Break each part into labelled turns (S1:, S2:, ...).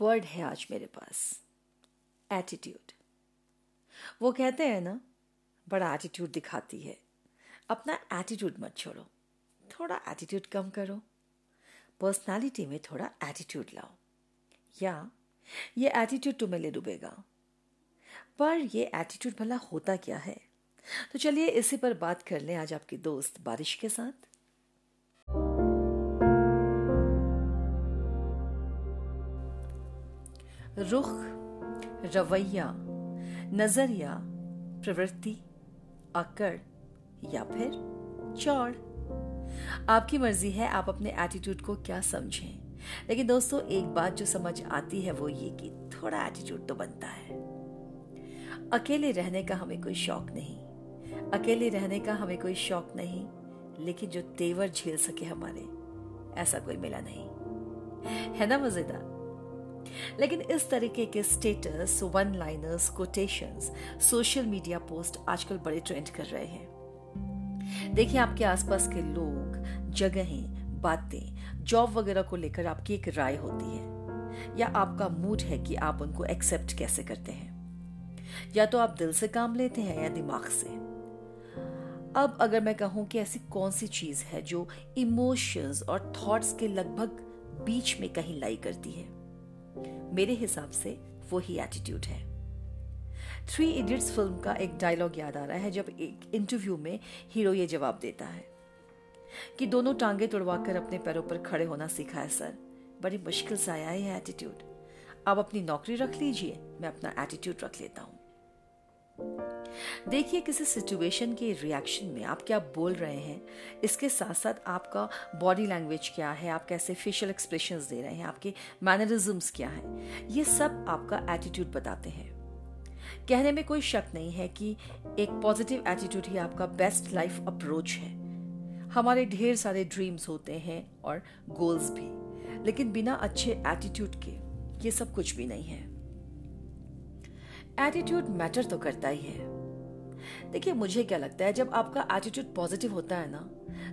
S1: Word है आज मेरे पास. एटीट्यूड वो कहते हैं ना, बड़ा एटीट्यूड दिखाती है. अपना एटीट्यूड मत छोड़ो. थोड़ा एटीट्यूड कम करो. पर्सनालिटी में थोड़ा एटीट्यूड लाओ. या, ये एटीट्यूड तुम्हें ले डूबेगा. पर ये एटीट्यूड भला होता क्या है? तो चलिए इसी पर बात कर लें आज आपकी दोस्त बारिश के साथ. रुख, रवैया, नज़रिया, प्रवृत्ति, अकड़ या फिर चौड़। आपकी मर्ज़ी है, आप अपने एटीट्यूड को क्या समझें। लेकिन दोस्तों, एक बात जो समझ आती है, वो ये कि थोड़ा एटीट्यूड तो बनता है। अकेले रहने का हमें कोई शौक नहीं। अकेले रहने का हमें कोई शौक नहीं, लेकिन जो तेवर झेल सके हमारे, ऐसा कोई मिला नहीं। है ना, मज़ेदार? लेकिन इस तरीके के status one liners quotations social media post आजकल बड़े ट्रेंड कर रहे हैं। देखिए आपके आसपास के लोग, जगहें, बातें जॉब वगैरह को लेकर आपकी एक राय होती है। या आपका मूड है कि आप उनको एक्सेप्ट कैसे करते हैं? या तो आप दिल से काम लेते हैं या दिमाग से। अब अगर मैं कहूँ कि ऐसी कौन सी चीज़ है जो इमोशंस और थॉट्स के लगभग बीच में कहीं लाई करती है? मेरे हिसाब से वो ही एटीट्यूड है। थ्री इडियट्स फ़िल्म का एक डायलॉग याद आ रहा है, जब एक इंटरव्यू में हीरो ये जवाब देता है कि दोनों टांगे तोड़वाकर अपने पैरों पर खड़े होना सीखा है, सर। बड़ी मुश्किल से आया है एटीट्यूड आप अपनी नौकरी रख लीजिए, मैं अपना एटीट्यूड रख लेता हूँ। देखिए किसी सिचुएशन के रिएक्शन में आप क्या बोल रहे हैं, इसके साथ साथ आपका बॉडी लैंग्वेज क्या है, आप कैसे फेशियल एक्सप्रेशन दे रहे हैं, आपके मैनरिज्म्स क्या है, ये सब आपका एटीट्यूड बताते हैं। कहने में कोई शक नहीं है कि एक पॉजिटिव एटीट्यूड ही आपका बेस्ट लाइफ अप्रोच है। हमारे ढेर सारे ड्रीम्स होते हैं और गोल्स भी, लेकिन बिना अच्छे एटीट्यूड के ये सब कुछ भी नहीं है। एटीट्यूड मैटर तो करता ही है। देखिए, मुझे क्या लगता है, जब आपका एटीट्यूड पॉजिटिव होता है ना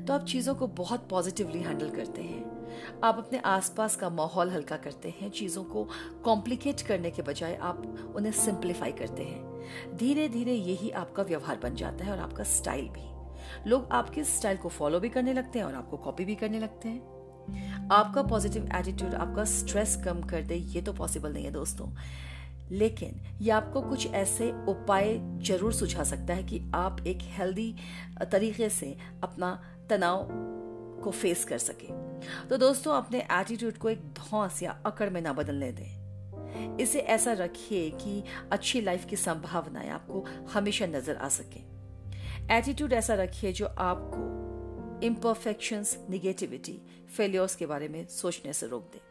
S1: तो आप चीज़ों को बहुत पॉजिटिवली हैंडल करते हैं। आप अपने आसपास का माहौल हल्का करते हैं, चीज़ों को कॉम्प्लिकेट करने के बजाय आप उन्हें सिंप्लीफाई करते हैं। धीरे धीरे यही आपका व्यवहार बन जाता है और आपका स्टाइल भी। लोग आपके स्टाइल को फॉलो भी करने लगते हैं और आपको कॉपी भी करने लगते हैं। आपका पॉजिटिव एटीट्यूड आपका स्ट्रेस कम कर दे, ये तो पॉसिबल नहीं है दोस्तों। लेकिन ये आपको कुछ ऐसे उपाय ज़रूर सुझा सकता है कि आप एक हेल्दी तरीके से अपना तनाव को फेस कर सके। तो दोस्तों, अपने एटीट्यूड को एक धौस या अकड़ में ना बदलने दें। इसे ऐसा रखिए कि अच्छी लाइफ की संभावनाएँ आपको हमेशा नज़र आ सके। एटीट्यूड ऐसा रखिए जो आपको इम्परफेक्शंस निगेटिविटी फेलियर्स के बारे में सोचने से रोक दे।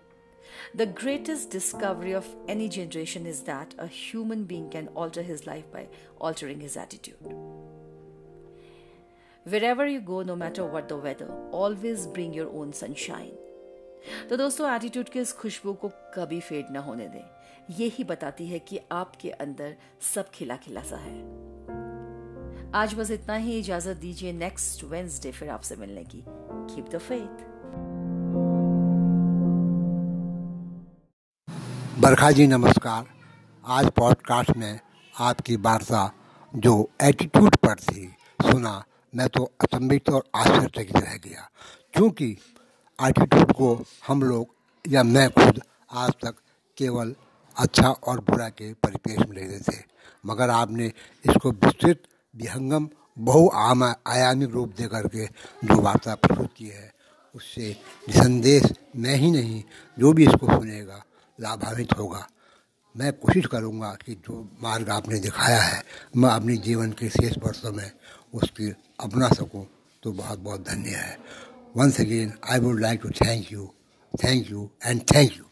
S1: The greatest discovery of any generation is that a human being can alter his life by altering his attitude. Wherever you go, no matter what the weather, always bring your own sunshine. तो दोस्तों attitude की इस खुशबू को कभी fade न होने दें ये ही बताती है कि आपके अंदर सब खिला खिला सा है आज बस इतना ही इजाज़त दीजिए नेक्स्ट वेंसडे फिर आपसे मिलने की keep the faith
S2: Barkha ji, नमस्कार। आज पॉडकास्ट में आपकी वार्ता जो एटीट्यूड पर थी, सुना, मैं तो अचंभित और आश्चर्यचकित रह गया। क्योंकि एटीट्यूड को हम लोग, या मैं खुद, आज तक केवल अच्छा और बुरा के परिपेश में लेते थे। मगर आपने इसको विस्तृत, विहंगम, बहु आयामिक रूप दे करके जो वार्ता प्रस्तुत की है, उससे निसंदेश मैं ही नहीं, जो भी इसको सुनेगा लाभान्वित होगा। मैं कोशिश करूँगा कि जो मार्ग आपने दिखाया है, मैं अपने जीवन के शेष वर्षों में उसकी अपना सकूँ तो बहुत बहुत धन्य है। Once again I would like to thank you thank you and thank you